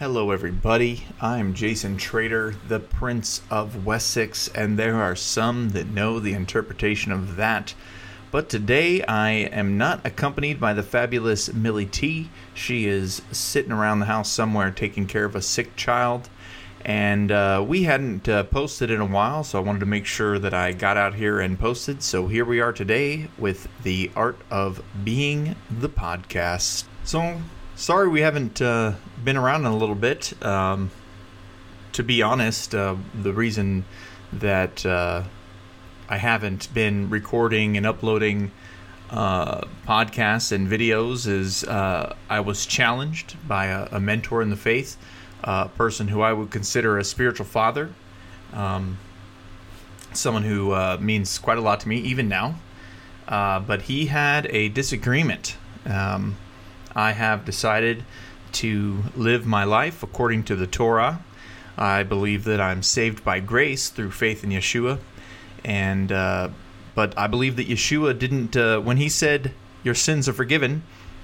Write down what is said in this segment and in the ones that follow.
Hello, everybody. I'm Jason Trader, the Prince of Wessex, and there are some that know the interpretation of that. But today I am not accompanied by the fabulous Millie T. She is sitting around the house somewhere taking care of a sick child. And uh, we hadn't uh, posted in a while, so I wanted to make sure that I got out here and posted. So here we are today with the Art of Being the podcast. So sorry we haven't uh, been around in a little bit. Um, to be honest, uh, the reason that uh, I haven't been recording and uploading uh, podcasts and videos is uh, I was challenged by a, a, mentor in the faith, a person who I would consider a spiritual father, um, someone who uh, means quite a lot to me even now. but he had a disagreement. Um, I have decided to live my life according to the Torah. I believe that I'm saved by grace through faith in Yeshua, and uh, but I believe that Yeshua didn't uh, when he said your sins are forgiven,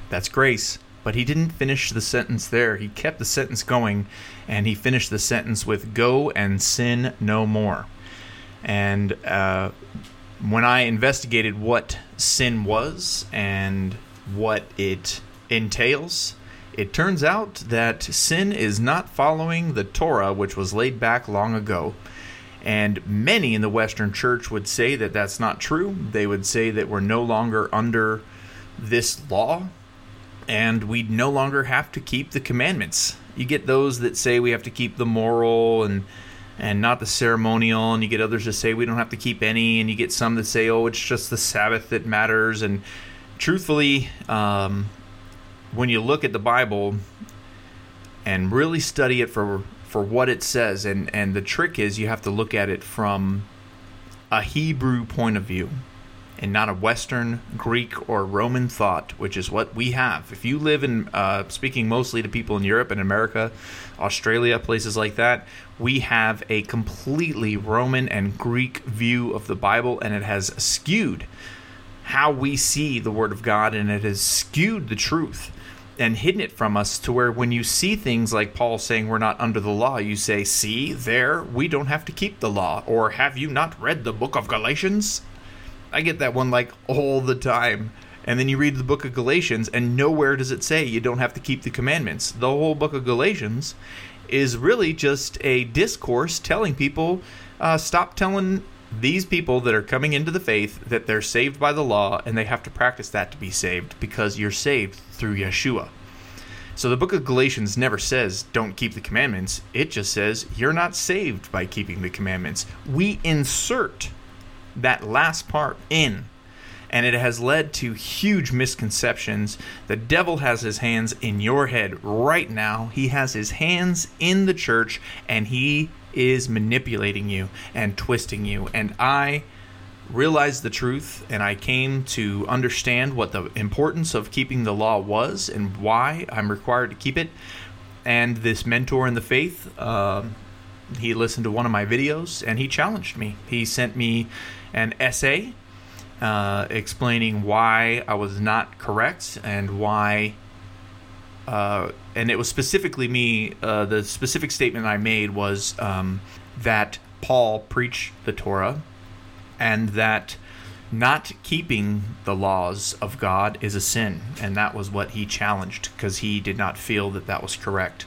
that's grace. But he didn't finish the sentence there. He kept the sentence going, and he finished the sentence with "Go and sin no more." And uh, when I investigated what sin was and what it entails, it turns out that sin is not following the Torah, which was laid back long ago. And many in the Western church would say that that's not true. They would say that we're no longer under this law and we no longer have to keep the commandments. You get those that say we have to keep the moral and and not the ceremonial, and you get others that say we don't have to keep any, and you get some that say, oh, it's just the Sabbath that matters. And truthfully, um, when you look at the Bible and really study it for for what it says, and and the trick is you have to look at it from a Hebrew point of view and not a Western, Greek, or Roman thought, which is what we have. If you live in, uh, speaking mostly to people in Europe and America, Australia, places like that, we have a completely Roman and Greek view of the Bible, and it has skewed how we see the Word of God, and it has skewed the truth and hidden it from us to where when you see things like Paul saying we're not under the law, you say, See, there, we don't have to keep the law. Or have you not read the book of Galatians? I get that one like all the time. And then you read the book of Galatians, and nowhere does it say you don't have to keep the commandments. The whole book of Galatians is really just a discourse telling people uh, stop telling these people that are coming into the faith that they're saved by the law and they have to practice that to be saved because you're saved through Yeshua. So the book of Galatians never says don't keep the commandments. It just says you're not saved by keeping the commandments. We insert that last part in and it has led to huge misconceptions. The devil has his hands in your head right now. He has his hands in the church and he is manipulating you and twisting you. And I realized the truth and I came to understand what the importance of keeping the law was and why I'm required to keep it. And this mentor in the faith, uh, he listened to one of my videos and he challenged me. He sent me an essay uh, explaining why I was not correct and why uh, and it was specifically me. Uh, the specific statement I made was um, that Paul preached the Torah, and that not keeping the laws of God is a sin, and that was what he challenged because he did not feel that that was correct.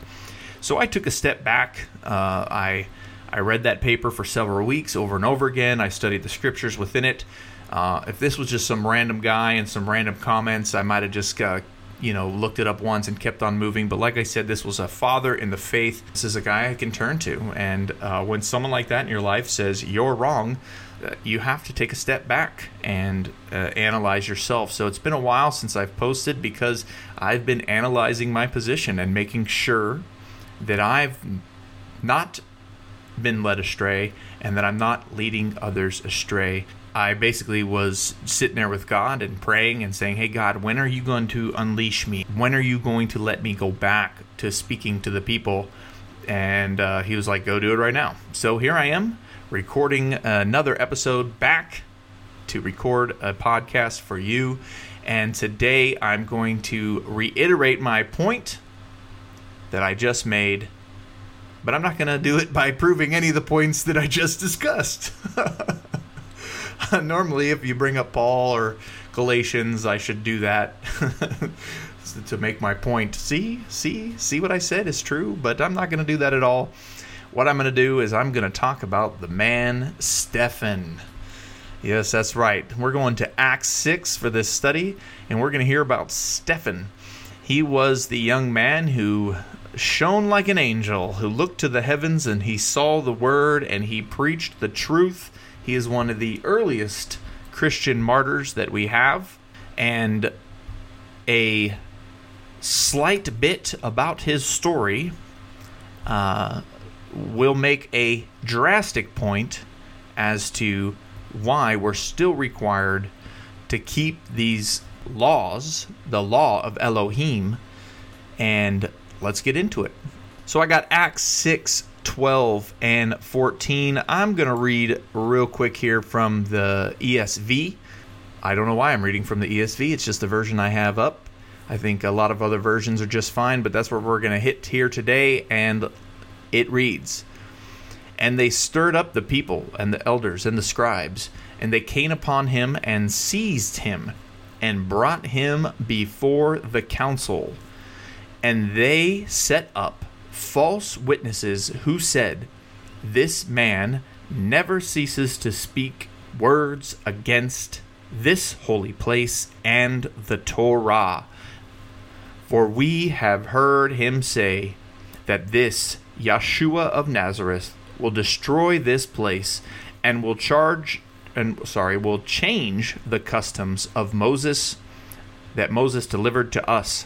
So I took a step back. Uh, I I read that paper for several weeks over and over again. I studied the scriptures within it. Uh, if this was just some random guy and some random comments, I might have just uh, you know, looked it up once and kept on moving. But like I said, this was a father in the faith. This is a guy I can turn to. And uh, when someone like that in your life says you're wrong, uh, you have to take a step back and uh, analyze yourself. So it's been a while since I've posted because I've been analyzing my position and making sure that I've not been led astray and that I'm not leading others astray. I basically was sitting there with God and praying and saying, Hey, God, when are you going to unleash me? When are you going to let me go back to speaking to the people? And uh, he was like, Go do it right now. So here I am recording another episode back to record a podcast for you. And today I'm going to reiterate my point that I just made, but I'm not going to do it by proving any of the points that I just discussed. Normally, if you bring up Paul or Galatians, I should do that to make my point. See, see, see what I said is true, but I'm not going to do that at all. What I'm going to do is I'm going to talk about the man Stephen. Yes, that's right. We're going to Acts 6 for this study, and we're going to hear about Stephen. He was the young man who shone like an angel, who looked to the heavens and he saw the word and he preached the truth. He is one of the earliest Christian martyrs that we have. And a slight bit about his story uh, will make a drastic point as to why we're still required to keep these laws, the law of Elohim, and let's get into it. So I got Acts 6, 12, and 14. I'm going to read real quick here from the ESV. I don't know why I'm reading from the ESV, it's just the version I have up. I think a lot of other versions are just fine, but that's what we're going to hit here today, and it reads and they stirred up the people and the elders and the scribes, and they came upon him and seized him and brought him before the council. And they set up false witnesses who said, This man never ceases to speak words against this holy place and the Torah. For we have heard him say that this Yeshua of Nazareth will destroy this place and will charge and sorry, will change the customs of Moses that Moses delivered to us.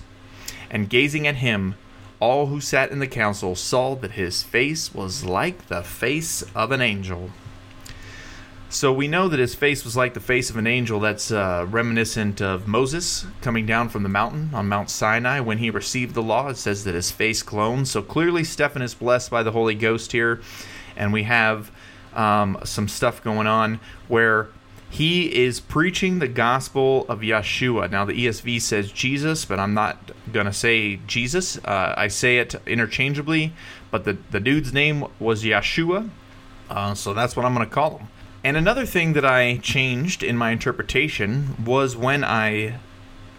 And gazing at him, all who sat in the council saw that his face was like the face of an angel. So we know that his face was like the face of an angel. That's uh, reminiscent of Moses coming down from the mountain on Mount Sinai when he received the law. It says that his face glowed. So clearly, Stephen is blessed by the Holy Ghost here and we have um, some stuff going on where he is preaching the gospel of Yeshua. Now, the ESV says Jesus, but I'm not going to say Jesus. Uh, I say it interchangeably, but the, the dude's name was Yeshua, uh, so that's what I'm going to call him. And another thing that I changed in my interpretation was when I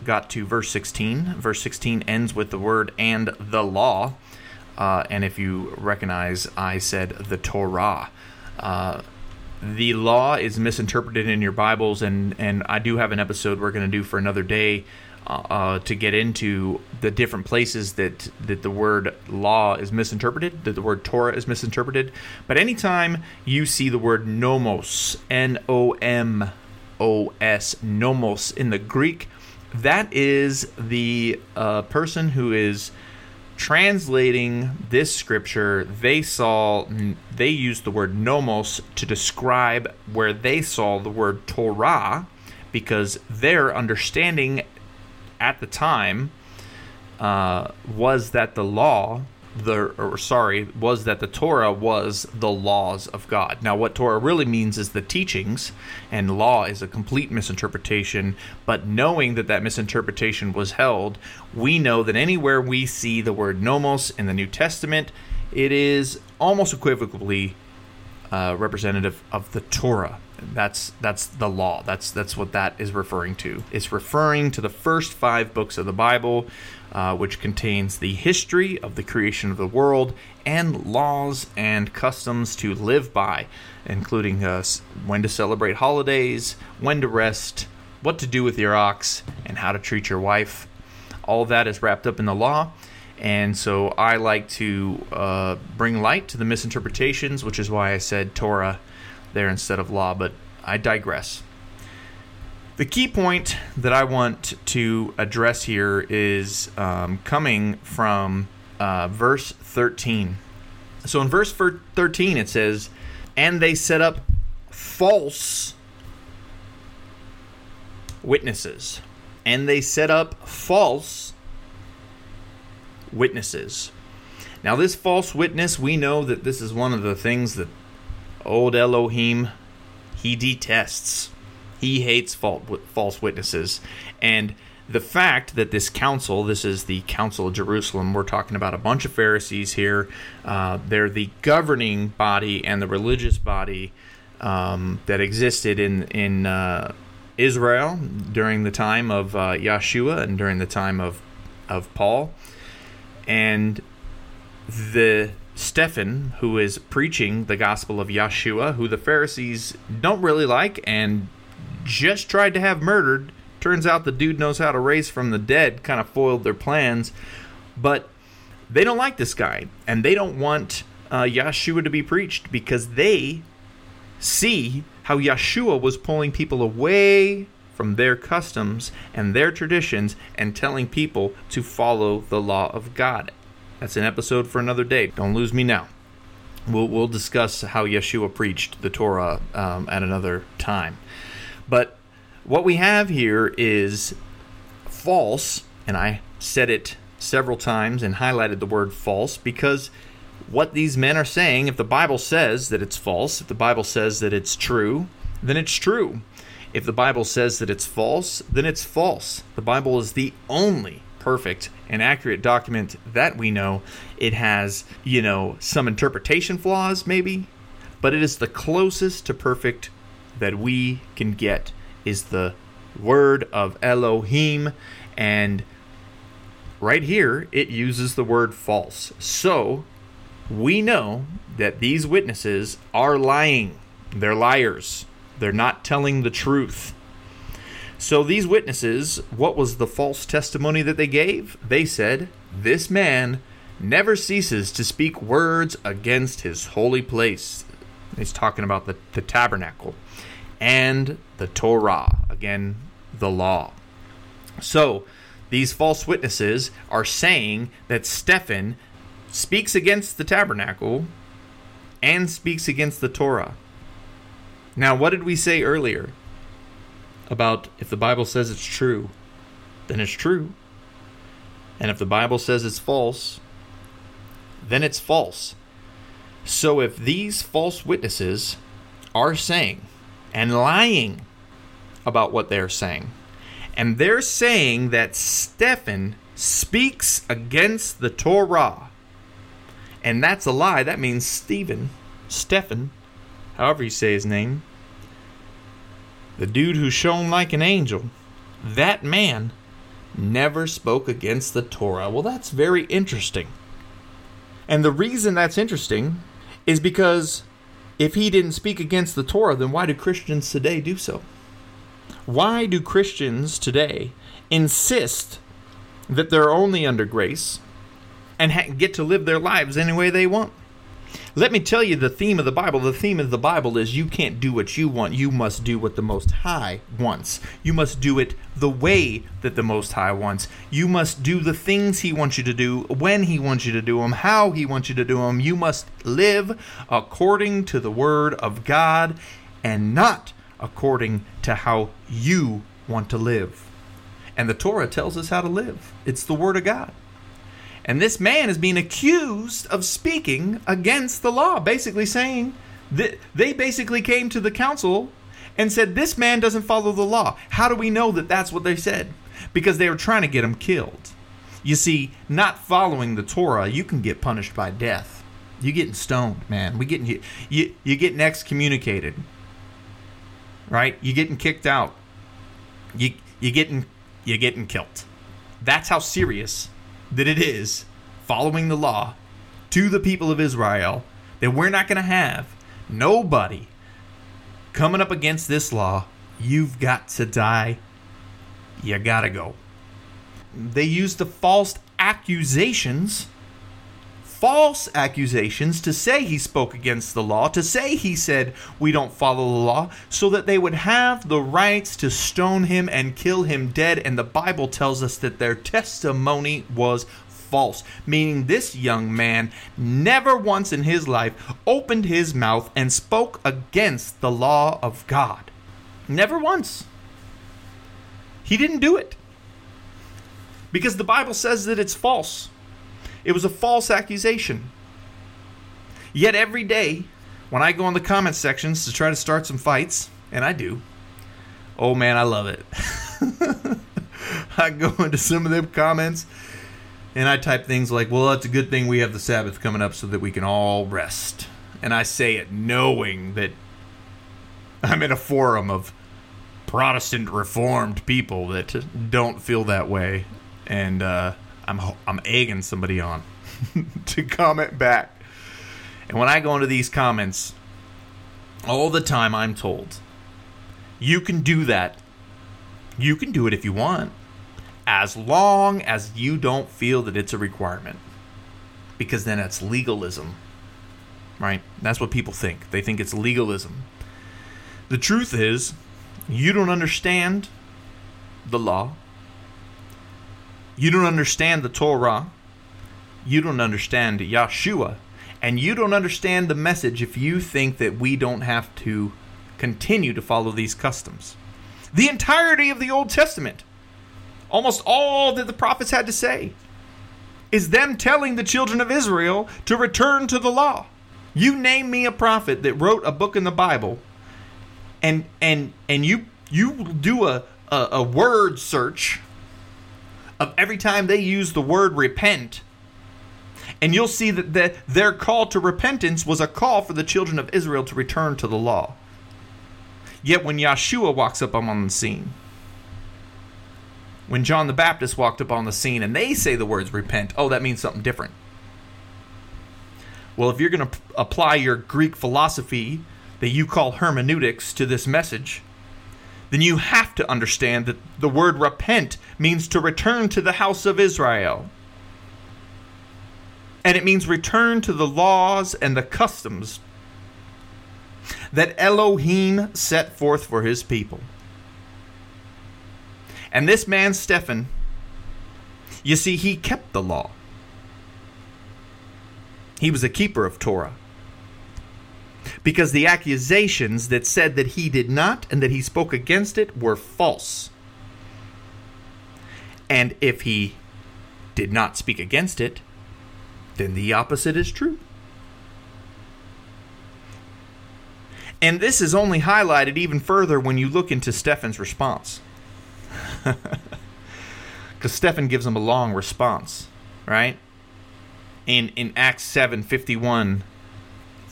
got to verse 16. Verse 16 ends with the word and the law. Uh, and if you recognize, I said the Torah. The law is misinterpreted in your Bibles, and, and I do have an episode we're going to do for another day uh, uh, to get into the different places that, that the word law is misinterpreted, that the word Torah is misinterpreted. But anytime you see the word nomos, N O M O S, nomos in the Greek, that is the uh, person who is translating this scripture, they saw they used the word nomos to describe where they saw the word Torah because their understanding at the time uh, was that the law the or sorry was that the Torah was the laws of God. Now what Torah really means is the teachings and law is a complete misinterpretation, but knowing that that misinterpretation was held, we know that anywhere we see the word nomos in the New Testament, it is almost equivocally uh, representative of the Torah. That's that's the law. That's that's what that is referring to. It's referring to the first five books of the Bible, uh, which contains the history of the creation of the world and laws and customs to live by, including uh, when to celebrate holidays, when to rest, what to do with your ox, and how to treat your wife. All that is wrapped up in the law. And so I like to uh, bring light to the misinterpretations, which is why I said Torah there instead of law, but I digress. The key point that I want to address here is um, coming from uh, verse 13. So in verse 13, it says, And they set up false witnesses. And they set up false witnesses. Now, this false witness, we know that this is one of the things that Old Elohim, he detests. He hates false witnesses. And the fact that this council, this is the Council of Jerusalem, we're talking about a bunch of Pharisees here. Uh, they're the governing body and the religious body um, that existed in in uh, Israel during the time of uh, Yeshua and during the time of of Paul, and the Stephen, who is preaching the gospel of Yeshua, who the Pharisees don't really like and just tried to have murdered Turns out the dude knows how to raise from the dead, kind of foiled their plans. But they don't like this guy, and they don't want uh, Yeshua to be preached because they see how Yeshua was pulling people away from their customs and their traditions and telling people to follow the law of God. That's an episode for another day. Don't lose me now. We'll, we'll discuss how Yeshua preached the Torah um, at another time. But what we have here is false, and I said it several times and highlighted the word false because what these men are saying, if the Bible says that it's false, if the Bible says that it's true, then it's true. If the Bible says that it's false, then it's false. The Bible is the only perfect and accurate document that we know. It has, you know, some interpretation flaws, maybe, but it is the closest to perfect that we can get is the word of Elohim, and right here it uses the word false. So we know that these witnesses are lying. They're liars. They're not telling the truth. So these witnesses, what was the false testimony that they gave? They said, This man never ceases to speak words against his holy place. He's talking about the, the tabernacle and the Torah, again, the law. So, these false witnesses are saying that Stephen speaks against the tabernacle and speaks against the Torah. Now, what did we say earlier about if the Bible says it's true, then it's true. And if the Bible says it's false, then it's false. So if these false witnesses are saying and lying about what they're saying. And they're saying that Stephen speaks against the Torah. And that's a lie. That means Stephen, Stephen, however you say his name, the dude who shone like an angel, that man never spoke against the Torah. Well, that's very interesting. And the reason that's interesting is because if he didn't speak against the Torah, then why do Christians today do so? Why do Christians today insist that they're only under grace and ha- get to live their lives any way they want? Let me tell you the theme of the Bible. The theme of the Bible is you can't do what you want. You must do what the Most High wants. You must do it the way that the Most High wants. You must do the things He wants you to do, when He wants you to do them, how He wants you to do them. You must live according to the Word of God and not according to how you want to live. And the Torah tells us how to live, it's the Word of God. And this man is being accused of speaking against the law, basically saying that they basically came to the council and said, This man doesn't follow the law. How do we know that that's what they said? Because they were trying to get him killed. You see, not following the Torah, you can get punished by death. You're getting stoned, man. We getting you, you you getting excommunicated. Right? You're getting kicked out. You you getting you getting killed. That's how serious that it is following the law to the people of Israel that we're not going to have nobody coming up against this law. You've got to die. You got to go. They used the false accusations false accusations to say he spoke against the law, to say he said we don't follow the law, so that they would have the rights to stone him and kill him dead. And the Bible tells us that their testimony was false, meaning this young man never once in his life opened his mouth and spoke against the law of God. Never once. He didn't do it. Because the Bible says that it's false. It was a false accusation. Yet every day, when I go in the comment sections to try to start some fights, and I do, oh man, I love it. I go into some of them comments and I type things like, well, it's a good thing we have the Sabbath coming up so that we can all rest. And I say it knowing that I'm in a forum of Protestant Reformed people that don't feel that way. And uh, I'm, I'm egging somebody on to comment back. And when I go into these comments, all the time I'm told, you can do that. You can do it if you want, as long as you don't feel that it's a requirement. Because then it's legalism. Right? That's what people think. They think it's legalism. The truth is, you don't understand the law. You don't understand the Torah. You don't understand Yeshua. And you don't understand the message if you think that we don't have to continue to follow these customs. The entirety of the Old Testament, almost all that the prophets had to say, is them telling the children of Israel to return to the law. You name me a prophet that wrote a book in the Bible, and and and you you do a, a, a word search of every time they use the word repent and you'll see that the, their call to repentance was a call for the children of Israel to return to the law. Yet when Yeshua walks up on the scene, when John the Baptist walked up on the scene and they say the words repent, oh, that means something different. Well, if you're going to p- apply your Greek philosophy that you call hermeneutics to this message, then you have to understand that the word repent means to return to the house of Israel. And it means return to the laws and the customs that Elohim set forth for his people. And this man, Stephen, you see, he kept the law. He was a keeper of Torah. Because the accusations that said that he did not and that he spoke against it were false. And if he did not speak against it, then the opposite is true. And this is only highlighted even further when you look into Stephen's response. Because Stephen gives him a long response, right? In in Acts 7 51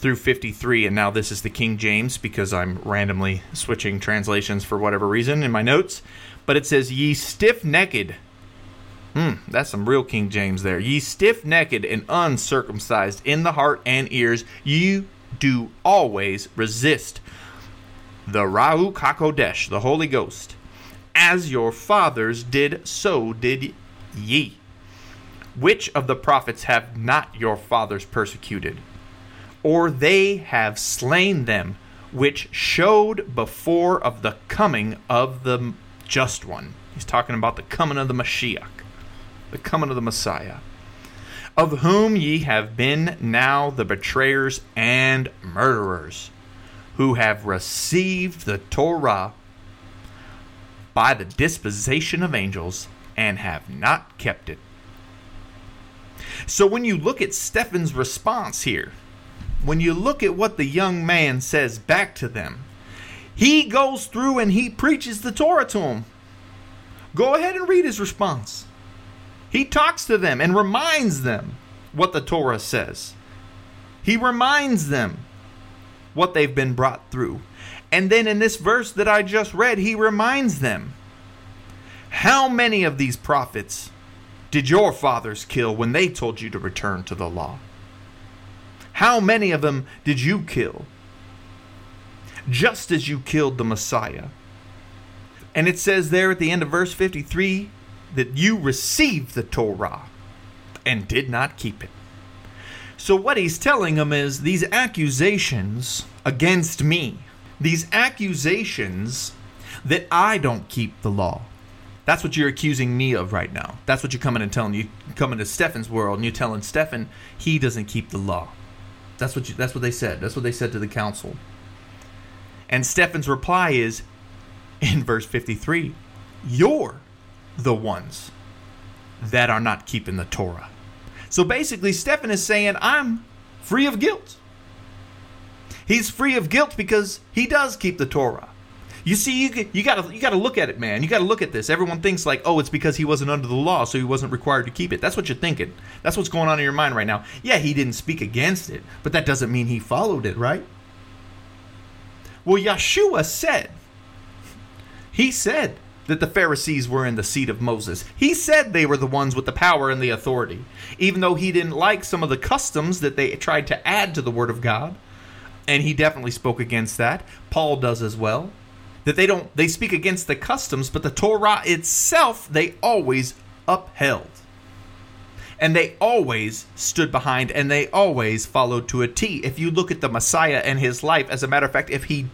through 53, and now this is the King James because I'm randomly switching translations for whatever reason in my notes. But it says, Ye stiff necked. Hmm, that's some real King James there. Ye stiff necked and uncircumcised in the heart and ears, you do always resist the Ruach HaKodesh, the Holy Ghost. As your fathers did, so did ye. Which of the prophets have not your fathers persecuted? Or they have slain them, which showed before of the coming of the just one. He's talking about the coming of the Mashiach, the coming of the Messiah of whom ye have been now the betrayers and murderers, who have received the Torah by the disposition of angels and have not kept it. So when you look at Stephen's response here, when you look at what the young man says back to them, he goes through and he preaches the Torah to them. Go ahead and read his response. He talks to them and reminds them what the Torah says. He reminds them what they've been brought through. And then in this verse that I just read, he reminds them how many of these prophets did your fathers kill when they told you to return to the law? How many of them did you kill? Just as you killed the Messiah. And it says there at the end of verse 53 that you received the Torah and did not keep it. So, what he's telling them is these accusations against me, these accusations that I don't keep the law. That's what you're accusing me of right now. That's what you're coming and telling you coming to Stephen's world and you're telling Stephen he doesn't keep the law. That's what you, that's what they said. That's what they said to the council. And Stephen's reply is in verse 53, you're the ones that are not keeping the Torah. So basically, Stephen is saying, I'm free of guilt. He's free of guilt because he does keep the Torah. You see, you, you gotta you gotta look at it, man. You gotta look at this. Everyone thinks like, oh, it's because he wasn't under the law, so he wasn't required to keep it. That's what you're thinking. That's what's going on in your mind right now. Yeah, he didn't speak against it, but that doesn't mean he followed it, right? Well, Yeshua said, he said that the Pharisees were in the seat of Moses. He said they were the ones with the power and the authority, even though he didn't like some of the customs that they tried to add to the Word of God. And he definitely spoke against that. Paul does as well. That they don't they speak against the customs, but the Torah itself they always upheld. And they always stood behind and they always followed to a T. If you look at the Messiah and his life, as a matter of fact, if he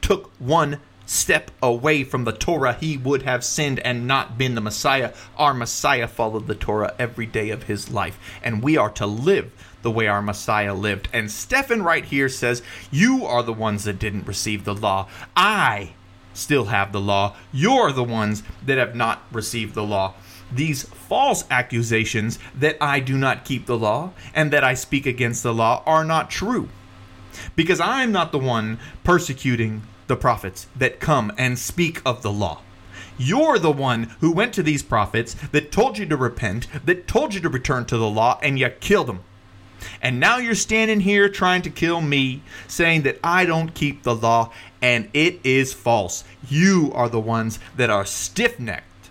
took one step away from the Torah, he would have sinned and not been the Messiah. Our Messiah followed the Torah every day of his life, and we are to live the way our Messiah lived. And Stephen right here says, You are the ones that didn't receive the law. I still have the law. You're the ones that have not received the law. These false accusations that I do not keep the law and that I speak against the law are not true. Because I'm not the one persecuting the prophets that come and speak of the law. You're the one who went to these prophets that told you to repent, that told you to return to the law, and you killed them. And now you're standing here trying to kill me, saying that I don't keep the law, and it is false. You are the ones that are stiff necked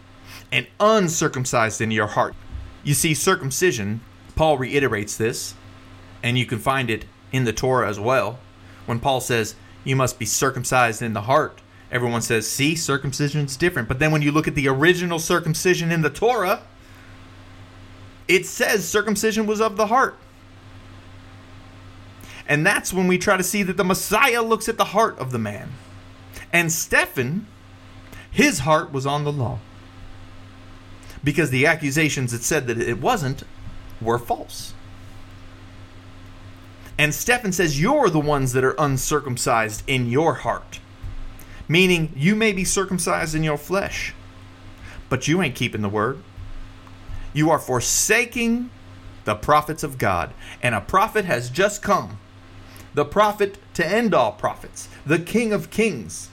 and uncircumcised in your heart. You see, circumcision, Paul reiterates this, and you can find it in the Torah as well, when Paul says, you must be circumcised in the heart. Everyone says, see, circumcision's different. But then when you look at the original circumcision in the Torah, it says circumcision was of the heart. And that's when we try to see that the Messiah looks at the heart of the man. And Stephen, his heart was on the law. Because the accusations that said that it wasn't were false. And Stephen says, You're the ones that are uncircumcised in your heart. Meaning, you may be circumcised in your flesh, but you ain't keeping the word. You are forsaking the prophets of God. And a prophet has just come. The prophet to end all prophets, the King of kings,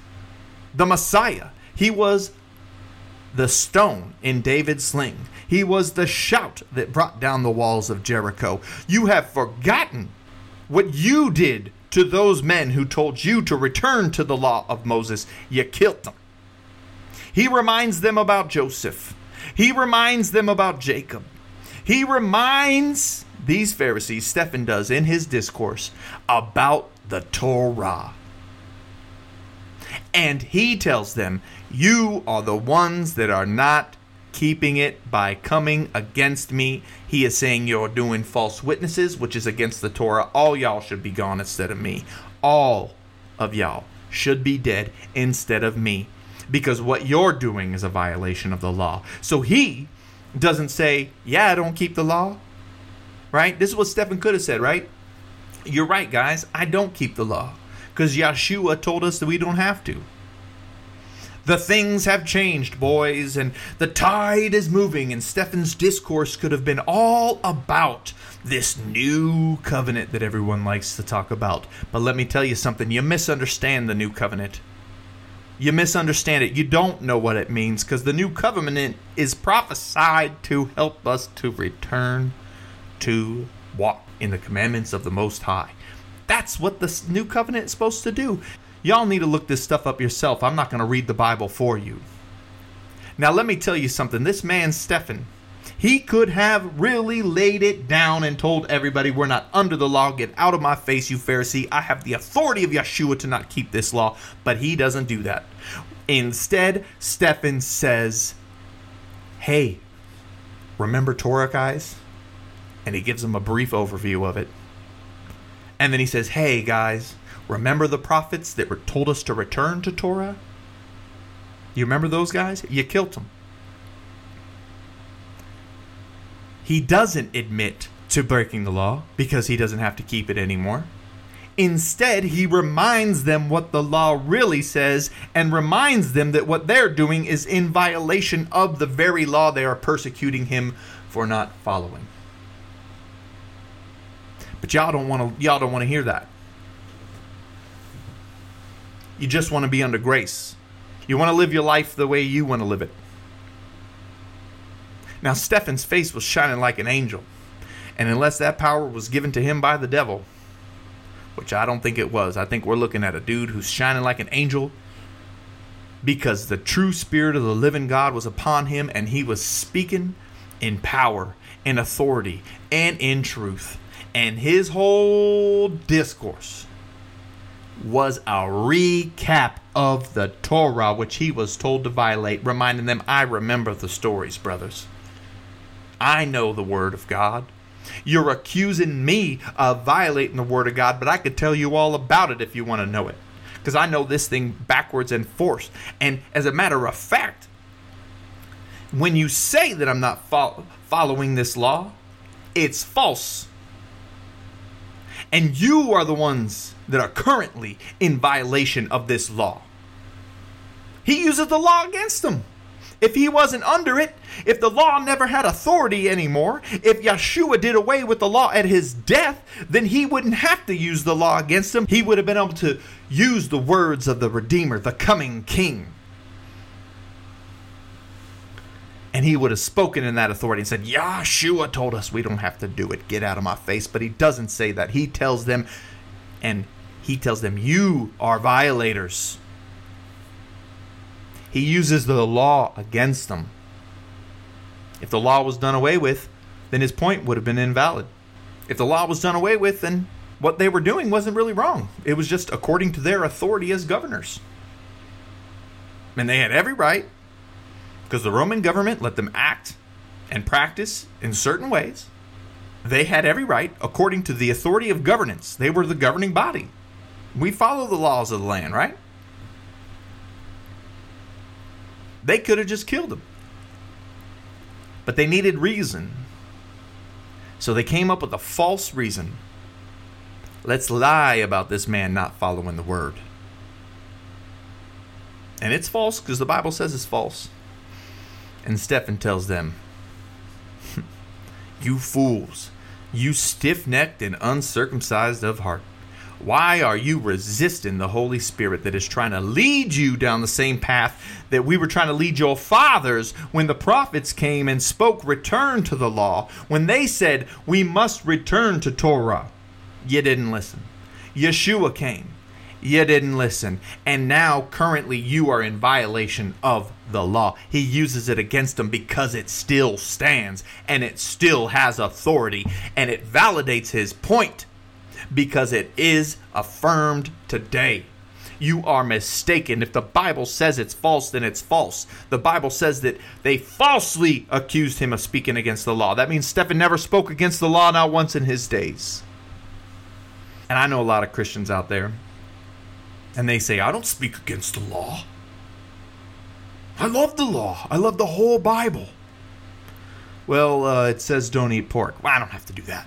the Messiah. He was the stone in David's sling. He was the shout that brought down the walls of Jericho. You have forgotten what you did to those men who told you to return to the law of Moses. You killed them. He reminds them about Joseph. He reminds them about Jacob. He reminds these Pharisees, Stephen does in his discourse, about the Torah. And he tells them, You are the ones that are not keeping it by coming against me. He is saying you're doing false witnesses, which is against the Torah. All y'all should be gone instead of me. All of y'all should be dead instead of me because what you're doing is a violation of the law. So he doesn't say, Yeah, I don't keep the law. Right? This is what Stephen could have said, right? You're right, guys. I don't keep the law because Yeshua told us that we don't have to. The things have changed, boys, and the tide is moving, and Stephen's discourse could have been all about this new covenant that everyone likes to talk about. But let me tell you something you misunderstand the new covenant. You misunderstand it. You don't know what it means because the new covenant is prophesied to help us to return to walk in the commandments of the Most High. That's what the new covenant is supposed to do. Y'all need to look this stuff up yourself. I'm not going to read the Bible for you. Now, let me tell you something. This man, Stephen, he could have really laid it down and told everybody, We're not under the law. Get out of my face, you Pharisee. I have the authority of Yeshua to not keep this law. But he doesn't do that. Instead, Stephen says, Hey, remember Torah, guys? And he gives them a brief overview of it. And then he says, Hey, guys, Remember the prophets that were told us to return to Torah? You remember those guys? You killed them. He doesn't admit to breaking the law because he doesn't have to keep it anymore. Instead, he reminds them what the law really says and reminds them that what they're doing is in violation of the very law they are persecuting him for not following. But y'all don't want to y'all don't want to hear that. you just want to be under grace. You want to live your life the way you want to live it. Now, Stephen's face was shining like an angel. And unless that power was given to him by the devil, which I don't think it was, I think we're looking at a dude who's shining like an angel because the true spirit of the living God was upon him and he was speaking in power, in authority, and in truth. And his whole discourse was a recap of the Torah, which he was told to violate, reminding them, I remember the stories, brothers. I know the Word of God. You're accusing me of violating the Word of God, but I could tell you all about it if you want to know it. Because I know this thing backwards and forth. And as a matter of fact, when you say that I'm not fo- following this law, it's false. And you are the ones that are currently in violation of this law. He uses the law against them. If he wasn't under it, if the law never had authority anymore, if Yeshua did away with the law at his death, then he wouldn't have to use the law against them. He would have been able to use the words of the Redeemer, the coming King. And he would have spoken in that authority and said, Yeshua told us we don't have to do it. Get out of my face. But he doesn't say that. He tells them, and he tells them, You are violators. He uses the law against them. If the law was done away with, then his point would have been invalid. If the law was done away with, then what they were doing wasn't really wrong. It was just according to their authority as governors. And they had every right, because the Roman government let them act and practice in certain ways. They had every right, according to the authority of governance. They were the governing body. We follow the laws of the land, right? They could have just killed him. But they needed reason. So they came up with a false reason. Let's lie about this man not following the word. And it's false because the Bible says it's false. And Stephen tells them, You fools, you stiff necked and uncircumcised of heart. Why are you resisting the Holy Spirit that is trying to lead you down the same path that we were trying to lead your fathers when the prophets came and spoke return to the law? When they said, We must return to Torah, you didn't listen. Yeshua came, you didn't listen. And now, currently, you are in violation of the law. He uses it against them because it still stands and it still has authority and it validates his point because it is affirmed today. You are mistaken. If the Bible says it's false, then it's false. The Bible says that they falsely accused him of speaking against the law. That means Stephen never spoke against the law, not once in his days. And I know a lot of Christians out there, and they say, I don't speak against the law. I love the law. I love the whole Bible. Well, uh, it says don't eat pork. Well, I don't have to do that.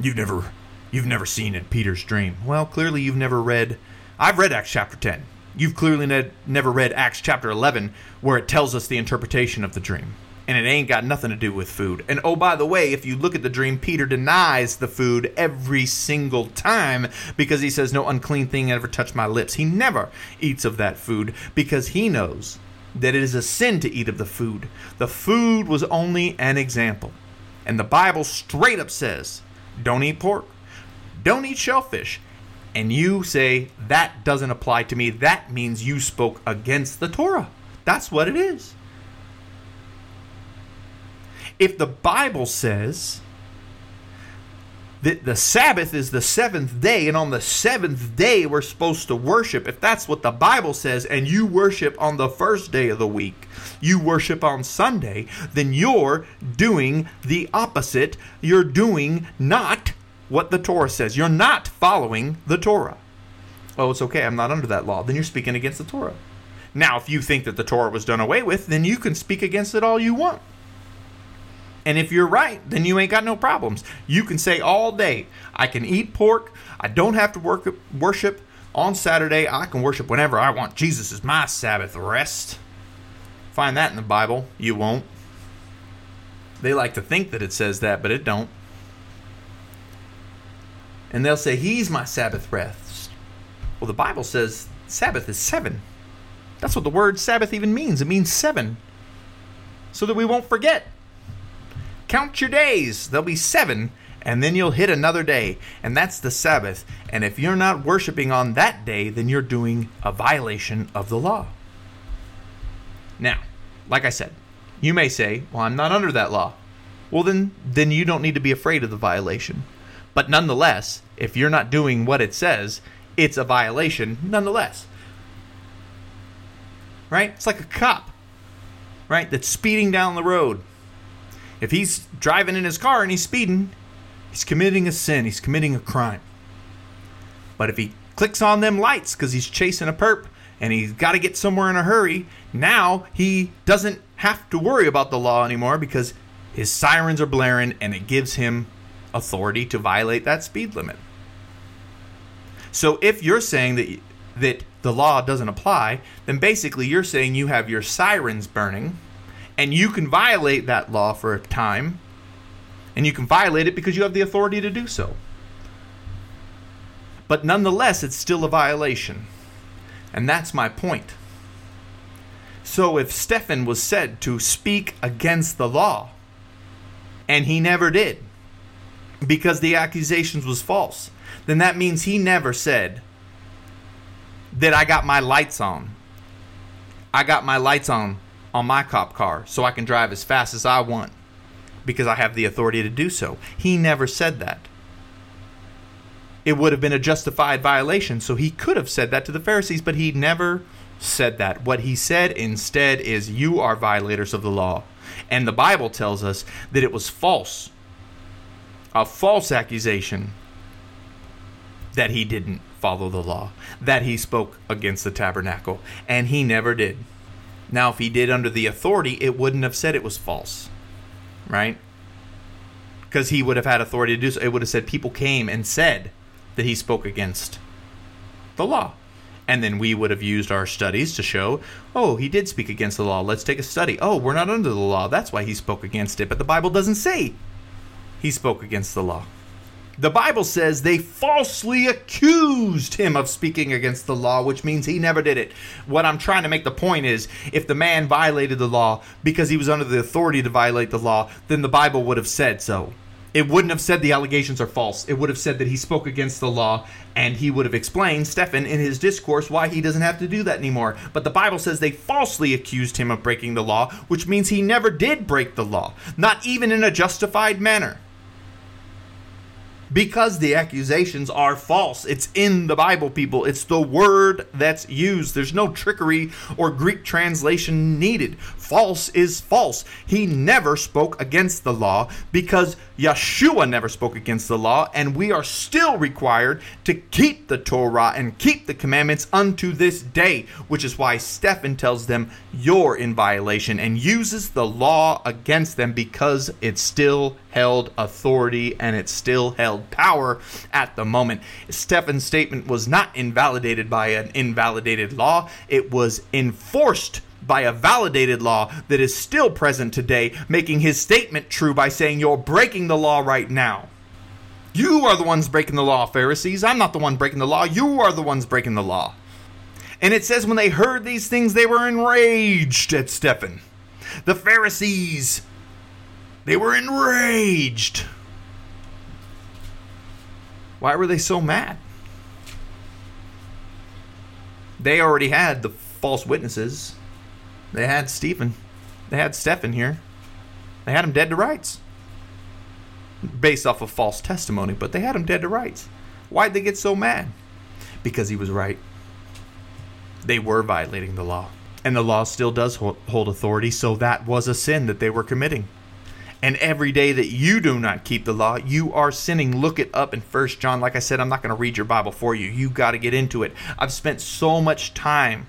You've never you've never seen in Peter's dream. Well, clearly you've never read I've read Acts chapter 10. You've clearly ne- never read Acts chapter 11 where it tells us the interpretation of the dream. And it ain't got nothing to do with food. And oh, by the way, if you look at the dream, Peter denies the food every single time because he says, No unclean thing ever touched my lips. He never eats of that food because he knows that it is a sin to eat of the food. The food was only an example. And the Bible straight up says don't eat pork, don't eat shellfish. And you say, that doesn't apply to me. That means you spoke against the Torah. That's what it is. If the Bible says that the Sabbath is the seventh day, and on the seventh day we're supposed to worship, if that's what the Bible says, and you worship on the first day of the week, you worship on Sunday, then you're doing the opposite. You're doing not what the Torah says. You're not following the Torah. Oh, it's okay. I'm not under that law. Then you're speaking against the Torah. Now, if you think that the Torah was done away with, then you can speak against it all you want. And if you're right, then you ain't got no problems. You can say all day, I can eat pork. I don't have to work, worship on Saturday. I can worship whenever I want. Jesus is my Sabbath rest. Find that in the Bible. You won't. They like to think that it says that, but it don't. And they'll say, He's my Sabbath rest. Well, the Bible says Sabbath is seven. That's what the word Sabbath even means. It means seven. So that we won't forget. Count your days. There'll be seven, and then you'll hit another day. And that's the Sabbath. And if you're not worshiping on that day, then you're doing a violation of the law. Now, like I said, you may say, well, I'm not under that law. Well, then, then you don't need to be afraid of the violation. But nonetheless, if you're not doing what it says, it's a violation nonetheless. Right? It's like a cop, right? That's speeding down the road. If he's driving in his car and he's speeding, he's committing a sin, he's committing a crime. But if he clicks on them lights because he's chasing a perp and he's got to get somewhere in a hurry, now he doesn't have to worry about the law anymore because his sirens are blaring and it gives him authority to violate that speed limit. So if you're saying that that the law doesn't apply, then basically you're saying you have your sirens burning and you can violate that law for a time and you can violate it because you have the authority to do so. But nonetheless, it's still a violation. And that's my point. So if Stephen was said to speak against the law, and he never did, because the accusations was false, then that means he never said that I got my lights on. I got my lights on on my cop car so I can drive as fast as I want because I have the authority to do so. He never said that. It would have been a justified violation, so he could have said that to the Pharisees, but he never said that. What he said instead is, You are violators of the law. And the Bible tells us that it was false, a false accusation that he didn't follow the law, that he spoke against the tabernacle, and he never did. Now, if he did under the authority, it wouldn't have said it was false, right? Because he would have had authority to do so. It would have said people came and said that he spoke against the law. And then we would have used our studies to show, oh, he did speak against the law. Let's take a study. Oh, we're not under the law. That's why he spoke against it. But the Bible doesn't say he spoke against the law. The Bible says they falsely accused him of speaking against the law, which means he never did it. What I'm trying to make the point is if the man violated the law because he was under the authority to violate the law, then the Bible would have said so. It wouldn't have said the allegations are false. It would have said that he spoke against the law, and he would have explained, Stephen, in his discourse, why he doesn't have to do that anymore. But the Bible says they falsely accused him of breaking the law, which means he never did break the law, not even in a justified manner because the accusations are false. It's in the Bible, people. It's the word that's used. There's no trickery or Greek translation needed. False is false. He never spoke against the law because Yeshua never spoke against the law, and we are still required to keep the Torah and keep the commandments unto this day, which is why Stephen tells them you're in violation and uses the law against them because it still held authority and it still held power at the moment. Stephen's statement was not invalidated by an invalidated law, it was enforced by a validated law that is still present today, making his statement true by saying, You're breaking the law right now. You are the ones breaking the law, Pharisees. I'm not the one breaking the law. You are the ones breaking the law. And it says, when they heard these things, they were enraged at Stephen. The Pharisees, they were enraged. Why were they so mad? They already had the false witnesses. They had Stephen. They had Stephen here. They had him dead to rights. Based off of false testimony, but they had him dead to rights. Why'd they get so mad? Because he was right. They were violating the law. And the law still does hold authority, so that was a sin that they were committing. And every day that you do not keep the law, you are sinning. Look it up in First John. Like I said, I'm not going to read your Bible for you. You got to get into it. I've spent so much time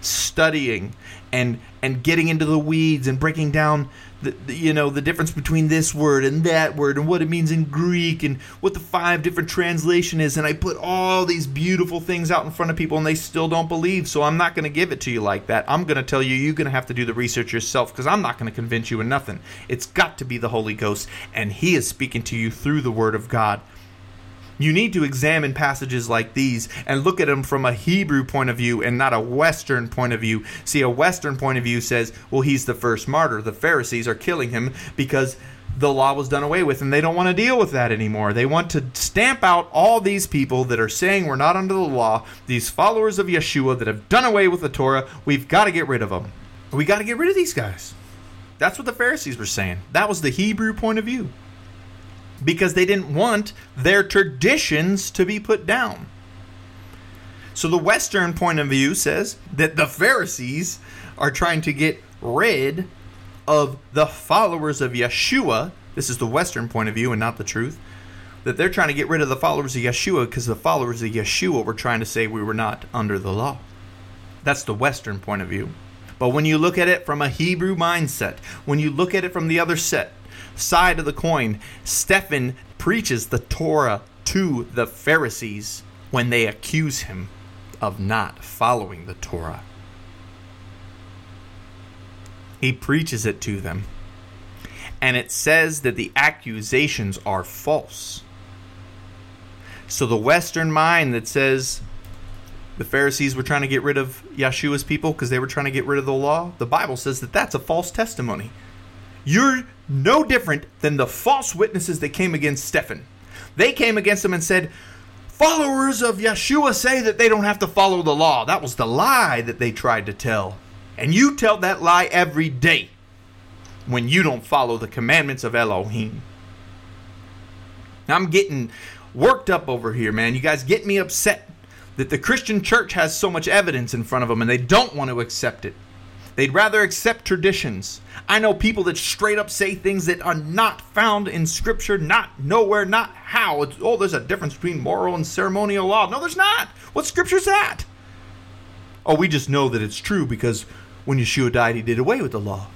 studying and and getting into the weeds and breaking down the, the, you know the difference between this word and that word and what it means in Greek and what the five different translation is. And I put all these beautiful things out in front of people and they still don't believe. So I'm not going to give it to you like that. I'm going to tell you you're going to have to do the research yourself because I'm not going to convince you of nothing. It's got to be the Holy Ghost and he is speaking to you through the word of God You need to examine passages like these and look at them from a Hebrew point of view and not a Western point of view. See, a Western point of view says, well, he's the first martyr. The Pharisees are killing him because the law was done away with and they don't want to deal with that anymore. They want to stamp out all these people that are saying we're not under the law, these followers of Yeshua that have done away with the Torah. We've got to get rid of them. We got to get rid of these guys. That's what the Pharisees were saying. That was the Hebrew point of view because they didn't want their traditions to be put down. So the Western point of view says that the Pharisees are trying to get rid of the followers of Yeshua. This is the Western point of view and not the truth. That they're trying to get rid of the followers of Yeshua because the followers of Yeshua were trying to say we were not under the law. That's the Western point of view. But when you look at it from a Hebrew mindset, when you look at it from the other set, side of the coin, Stephen preaches the Torah to the Pharisees when they accuse him of not following the Torah. He preaches it to them. And it says that the accusations are false. So the Western mind that says the Pharisees were trying to get rid of Yeshua's people because they were trying to get rid of the law, the Bible says that that's a false testimony. You're no different than the false witnesses that came against Stephen. They came against him and said, Followers of Yeshua say that they don't have to follow the law. That was the lie that they tried to tell. And you tell that lie every day when you don't follow the commandments of Elohim. I'm getting worked up over here, man. You guys get me upset that the Christian church has so much evidence in front of them and they don't want to accept it. They'd rather accept traditions. I know people that straight up say things that are not found in Scripture, not nowhere, not how. It's, oh, there's a difference between moral and ceremonial law. No, there's not. What Scripture's that? Oh, we just know that it's true because when Yeshua died, he did away with the law.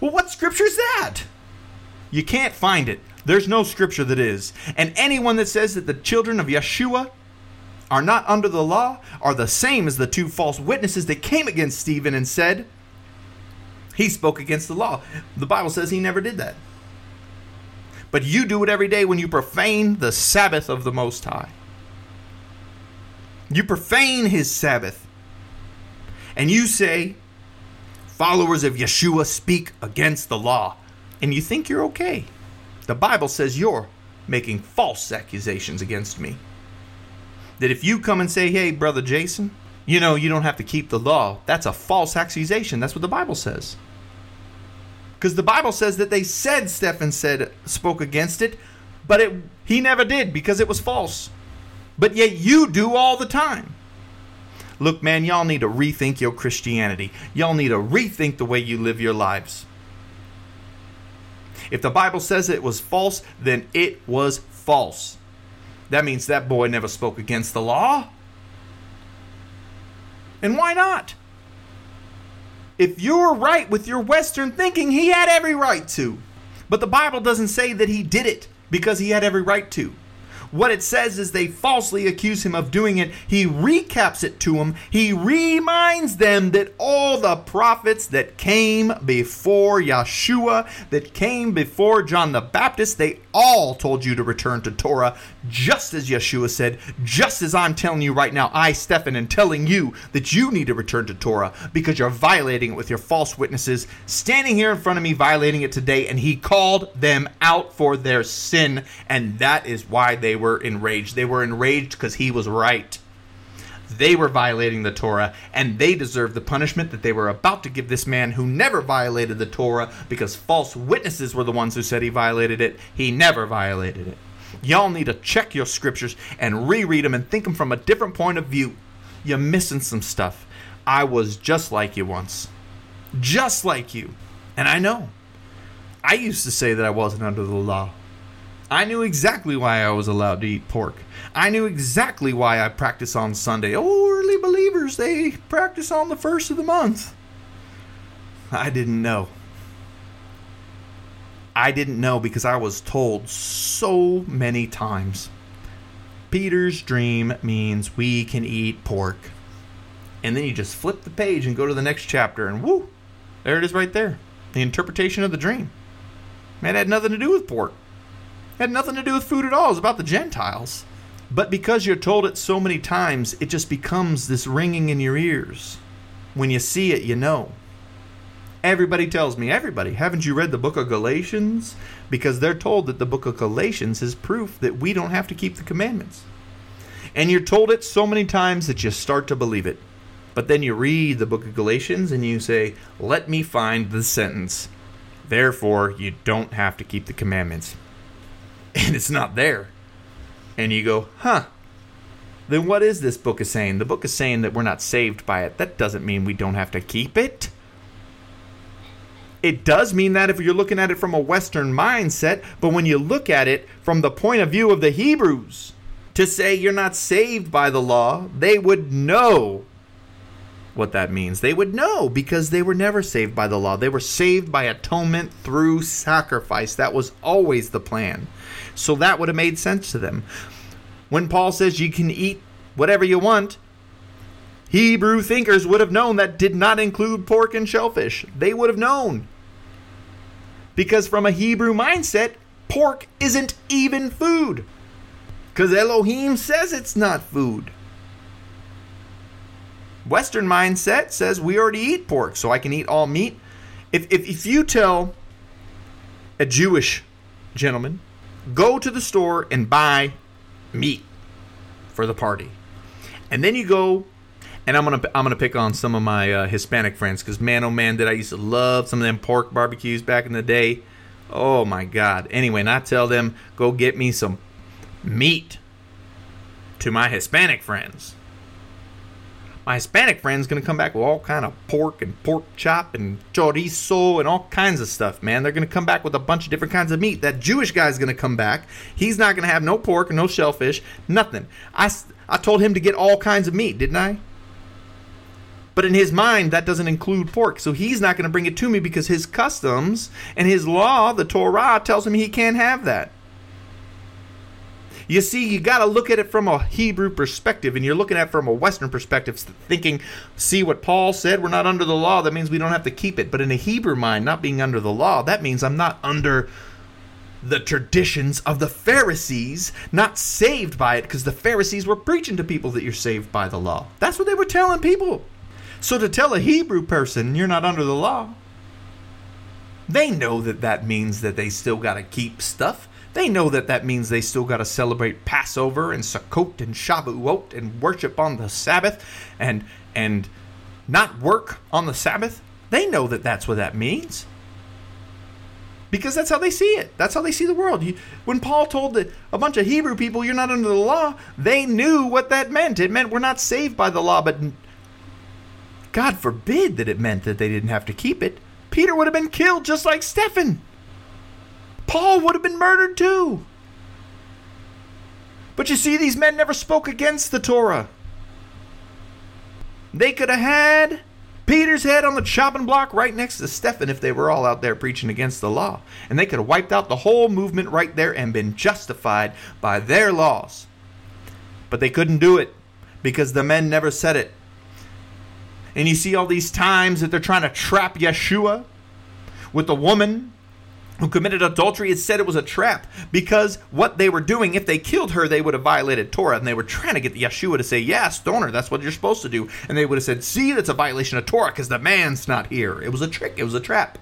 Well, what Scripture's that? You can't find it. There's no Scripture that is. And anyone that says that the children of Yeshua are not under the law are the same as the two false witnesses that came against Stephen and said he spoke against the law. The Bible says he never did that. But you do it every day when you profane the Sabbath of the Most High. You profane his Sabbath. And you say, followers of Yeshua speak against the law. And you think you're okay. The Bible says you're making false accusations against me that if you come and say, hey, brother Jason, you know, you don't have to keep the law, that's a false accusation. That's what the Bible says. Because the Bible says that they said Stephen said spoke against it, but it he never did because it was false. But yet you do all the time. Look, man, y'all need to rethink your Christianity. Y'all need to rethink the way you live your lives. If the Bible says it was false, then it was false. That means that boy never spoke against the law. And why not? If you're right with your Western thinking, he had every right to. But the Bible doesn't say that he did it because he had every right to. What it says is they falsely accuse him of doing it. He recaps it to them. He reminds them that all the prophets that came before Yeshua, that came before John the Baptist, they all told you to return to Torah, just as Yeshua said, just as I'm telling you right now, I, Stephen, am telling you that you need to return to Torah because you're violating it with your false witnesses, standing here in front of me, violating it today, and he called them out for their sin, and that is why they were enraged. They were enraged because he was right. They were violating the Torah, and they deserved the punishment that they were about to give this man who never violated the Torah because false witnesses were the ones who said he violated it. He never violated it. Y'all need to check your scriptures and reread them and think them from a different point of view. You're missing some stuff. I was just like you once. Just like you. And I know. I used to say that I wasn't under the law. I knew exactly why I was allowed to eat pork. I knew exactly why I practice on Sunday. Oh, early believers, they practice on the first of the month. I didn't know. I didn't know because I was told so many times. Peter's dream means we can eat pork. And then you just flip the page and go to the next chapter, and whoo, there it is right there. The interpretation of the dream. Man, had nothing to do with pork. Had nothing to do with food at all. It was about the Gentiles. But because you're told it so many times, it just becomes this ringing in your ears. When you see it, you know. Everybody tells me, everybody, haven't you read the book of Galatians? Because they're told that the book of Galatians is proof that we don't have to keep the commandments. And you're told it so many times that you start to believe it. But then you read the book of Galatians and you say, let me find the sentence. Therefore, you don't have to keep the commandments. And it's not there. And you go, huh. Then what is this book is saying? The book is saying that we're not saved by it. That doesn't mean we don't have to keep it. It does mean that if you're looking at it from a Western mindset, but when you look at it from the point of view of the Hebrews, to say you're not saved by the law, they would know what that means. They would know because they were never saved by the law. They were saved by atonement through sacrifice. That was always the plan. So that would have made sense to them. When Paul says you can eat whatever you want, Hebrew thinkers would have known that did not include pork and shellfish. They would have known. Because from a Hebrew mindset, pork isn't even food. Because Elohim says it's not food. Western mindset says we already eat pork, so I can eat all meat. If, if, if you tell a Jewish gentleman, go to the store and buy meat for the party, and then you go and I'm gonna I'm gonna pick on some of my uh, Hispanic friends because man oh man did I used to love some of them pork barbecues back in the day. Oh my God! Anyway, and I tell them go get me some meat to my Hispanic friends. My Hispanic friends gonna come back with all kind of pork and pork chop and chorizo and all kinds of stuff, man. They're gonna come back with a bunch of different kinds of meat. That Jewish guy's gonna come back. He's not gonna have no pork, and no shellfish, nothing. I I told him to get all kinds of meat, didn't I? But in his mind, that doesn't include pork. So he's not to bring it to me because his customs and his law, the Torah, tells him he can't have that. You see, you got to look at it from a Hebrew perspective, and you're looking at it from a Western perspective, thinking, see what Paul said, we're not under the law, that means we don't have to keep it. But in a Hebrew mind, not being under the law, that means I'm not under the traditions of the Pharisees, not saved by it, because the Pharisees were preaching to people that you're saved by the law. That's what they were telling people. So to tell a Hebrew person you're not under the law, they know that that means that they still got to keep stuff. They know that that means they still got to celebrate Passover and Sukkot and Shavuot and worship on the Sabbath and and not work on the Sabbath. They know that that's what that means. Because that's how they see it. That's how they see the world. when Paul told a bunch of Hebrew people, you're not under the law, they knew what that meant. It meant we're not saved by the law, but God forbid that it meant that they didn't have to keep it. Peter would have been killed just like Stephen. Paul would have been murdered too. But you see, these men never spoke against the Torah. They could have had Peter's head on the chopping block right next to Stephen if they were all out there preaching against the law. And they could have wiped out the whole movement right there and been justified by their laws. But they couldn't do it because the men never said it. And you see all these times that they're trying to trap Yeshua with a woman who committed adultery. It said it was a trap because what they were doing, if they killed her, they would have violated Torah. And they were trying to get Yeshua to say, Yeah, stone her. That's what you're supposed to do. And they would have said, See, that's a violation of Torah because the man's not here. It was a trick, it was a trap.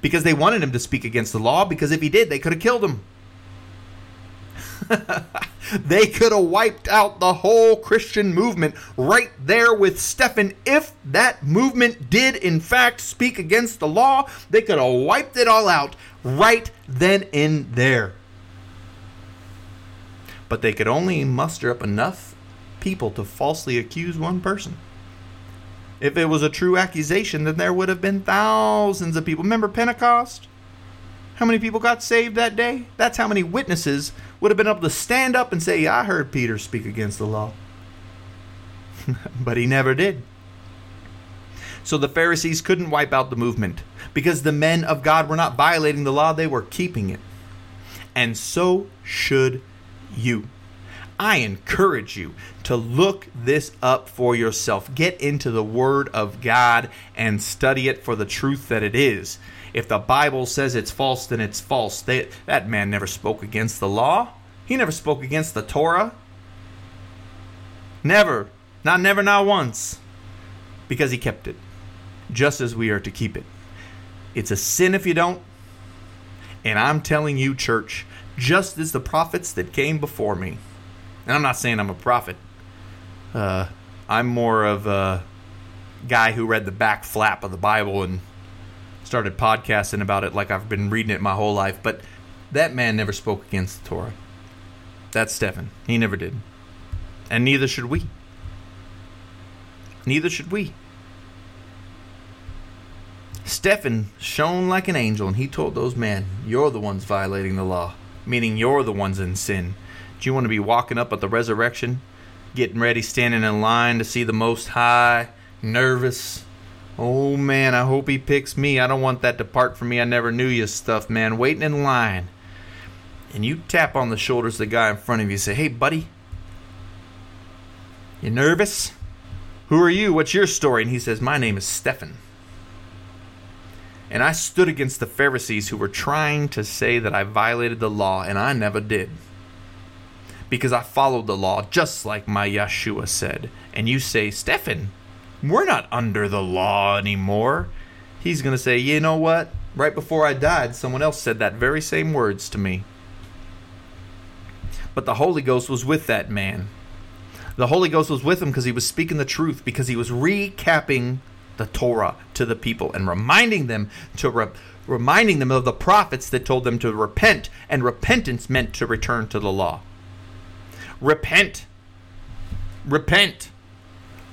Because they wanted him to speak against the law, because if he did, they could have killed him. they could have wiped out the whole Christian movement right there with Stephen. If that movement did, in fact, speak against the law, they could have wiped it all out right then and there. But they could only muster up enough people to falsely accuse one person. If it was a true accusation, then there would have been thousands of people. Remember Pentecost? How many people got saved that day? That's how many witnesses would have been able to stand up and say, I heard Peter speak against the law. but he never did. So the Pharisees couldn't wipe out the movement because the men of God were not violating the law, they were keeping it. And so should you. I encourage you to look this up for yourself. Get into the Word of God and study it for the truth that it is. If the Bible says it's false, then it's false. They, that man never spoke against the law. He never spoke against the Torah. Never. Not never, not once. Because he kept it. Just as we are to keep it. It's a sin if you don't. And I'm telling you, church, just as the prophets that came before me, and I'm not saying I'm a prophet, uh, I'm more of a guy who read the back flap of the Bible and started podcasting about it like I've been reading it my whole life. But that man never spoke against the Torah. That's Stephen. He never did. And neither should we. Neither should we. Stephen shone like an angel, and he told those men, You're the ones violating the law, meaning you're the ones in sin. Do you want to be walking up at the resurrection, getting ready, standing in line to see the Most High, nervous? Oh man, I hope he picks me. I don't want that to part from me. I never knew you stuff, man. Waiting in line. And you tap on the shoulders of the guy in front of you say, Hey, buddy, you nervous? Who are you? What's your story? And he says, My name is Stephen. And I stood against the Pharisees who were trying to say that I violated the law, and I never did. Because I followed the law just like my Yeshua said. And you say, Stephen, we're not under the law anymore. He's going to say, You know what? Right before I died, someone else said that very same words to me. But the Holy Ghost was with that man. The Holy Ghost was with him because he was speaking the truth, because he was recapping the Torah to the people and reminding them to re- reminding them of the prophets that told them to repent, and repentance meant to return to the law. Repent. Repent.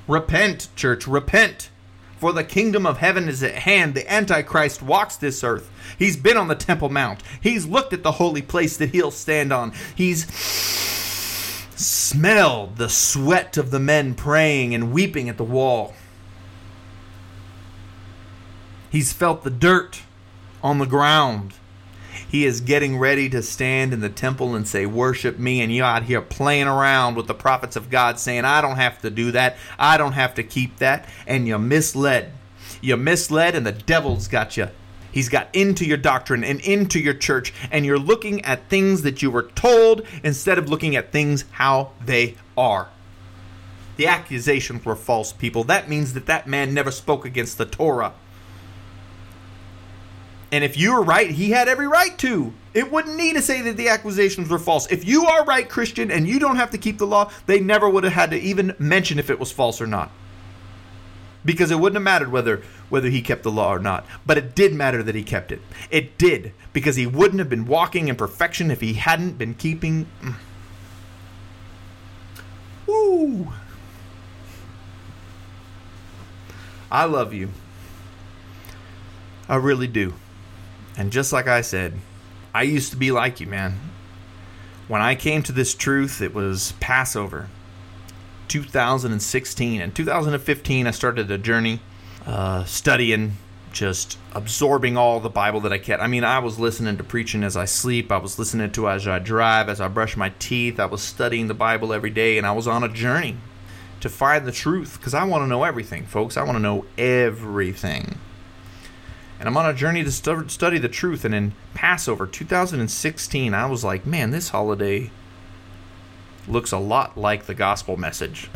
Repent, church, repent. For the kingdom of heaven is at hand. The Antichrist walks this earth. He's been on the Temple Mount. He's looked at the holy place that he'll stand on. He's smelled the sweat of the men praying and weeping at the wall. He's felt the dirt on the ground. He is getting ready to stand in the temple and say, Worship me. And you out here playing around with the prophets of God saying, I don't have to do that. I don't have to keep that. And you're misled. You're misled, and the devil's got you. He's got into your doctrine and into your church, and you're looking at things that you were told instead of looking at things how they are. The accusations were false, people. That means that that man never spoke against the Torah. And if you were right, he had every right to. It wouldn't need to say that the accusations were false. If you are right, Christian, and you don't have to keep the law, they never would have had to even mention if it was false or not because it wouldn't have mattered whether whether he kept the law or not. But it did matter that he kept it. It did because he wouldn't have been walking in perfection if he hadn't been keeping. Mm. Woo! I love you. I really do. And just like I said, I used to be like you, man. When I came to this truth, it was Passover. 2016 and 2015 i started a journey uh, studying just absorbing all the bible that i kept. I mean i was listening to preaching as i sleep. I was listening to as i drive as i brush my teeth. I was studying the bible every day and i was on a journey to find the truth because i want to know everything folks. I want to know everything and i'm on a journey to study the truth and in passover 2016 i was like man this holiday looks a lot like the gospel message.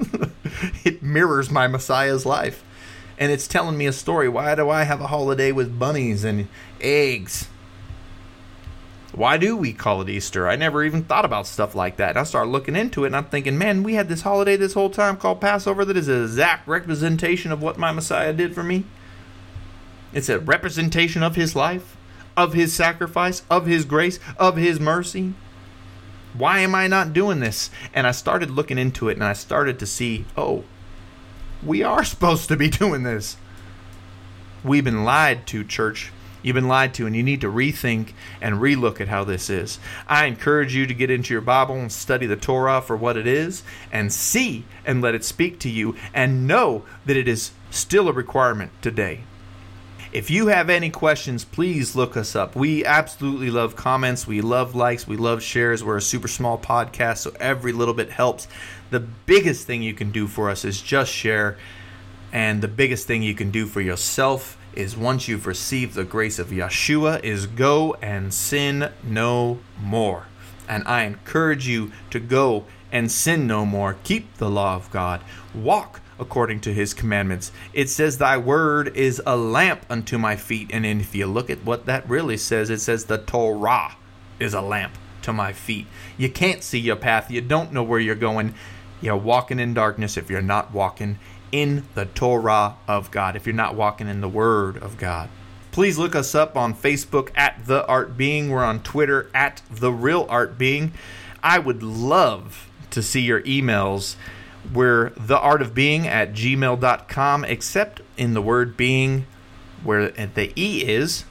it mirrors my Messiah's life. And it's telling me a story. Why do I have a holiday with bunnies and eggs? Why do we call it Easter? I never even thought about stuff like that. And I started looking into it and I'm thinking, man, we had this holiday this whole time called Passover that is an exact representation of what my Messiah did for me. It's a representation of his life, of his sacrifice, of his grace, of his mercy. Why am I not doing this? And I started looking into it and I started to see, oh, we are supposed to be doing this. We've been lied to, church. You've been lied to, and you need to rethink and relook at how this is. I encourage you to get into your Bible and study the Torah for what it is, and see and let it speak to you, and know that it is still a requirement today. If you have any questions, please look us up. We absolutely love comments. We love likes. We love shares. We're a super small podcast, so every little bit helps. The biggest thing you can do for us is just share. And the biggest thing you can do for yourself is once you've received the grace of Yeshua is go and sin no more. And I encourage you to go and sin no more. Keep the law of God. Walk according to his commandments. It says, Thy word is a lamp unto my feet. And if you look at what that really says, it says, The Torah is a lamp to my feet. You can't see your path. You don't know where you're going. You're walking in darkness if you're not walking in the Torah of God, if you're not walking in the Word of God. Please look us up on Facebook at The Art Being. We're on Twitter at The Real Art Being. I would love to see your emails. We're The Art of Being at gmail.com, except in the word being, where the E is,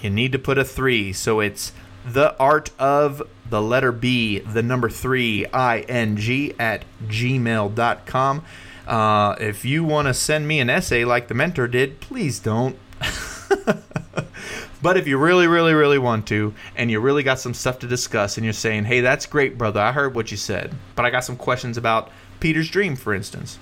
you need to put a three. So it's the art of the letter B, the number three, ing at gmail.com. Uh, if you want to send me an essay like the mentor did, please don't. but if you really, really, really want to, and you really got some stuff to discuss, and you're saying, hey, that's great, brother, I heard what you said, but I got some questions about Peter's dream, for instance.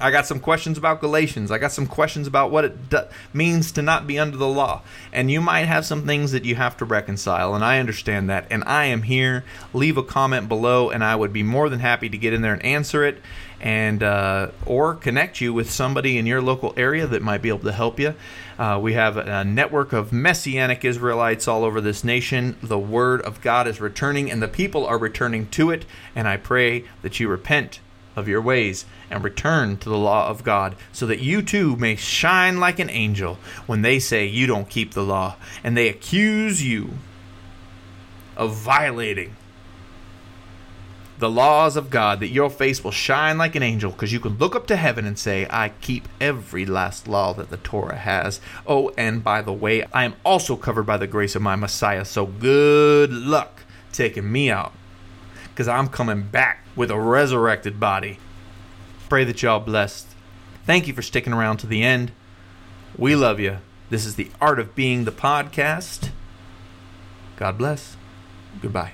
I got some questions about Galatians. I got some questions about what it do- means to not be under the law. And you might have some things that you have to reconcile, and I understand that. And I am here. Leave a comment below, and I would be more than happy to get in there and answer it, and uh, or connect you with somebody in your local area that might be able to help you. Uh, we have a network of messianic Israelites all over this nation. The word of God is returning, and the people are returning to it. And I pray that you repent of your ways and return to the law of God, so that you too may shine like an angel when they say you don't keep the law and they accuse you of violating the laws of God, that your face will shine like an angel because you can look up to heaven and say, I keep every last law that the Torah has. Oh, and by the way, I am also covered by the grace of my Messiah, so good luck taking me out because I'm coming back with a resurrected body. Pray that y'all blessed. Thank you for sticking around to the end. We love you. This is the Art of Being the podcast. God bless. Goodbye.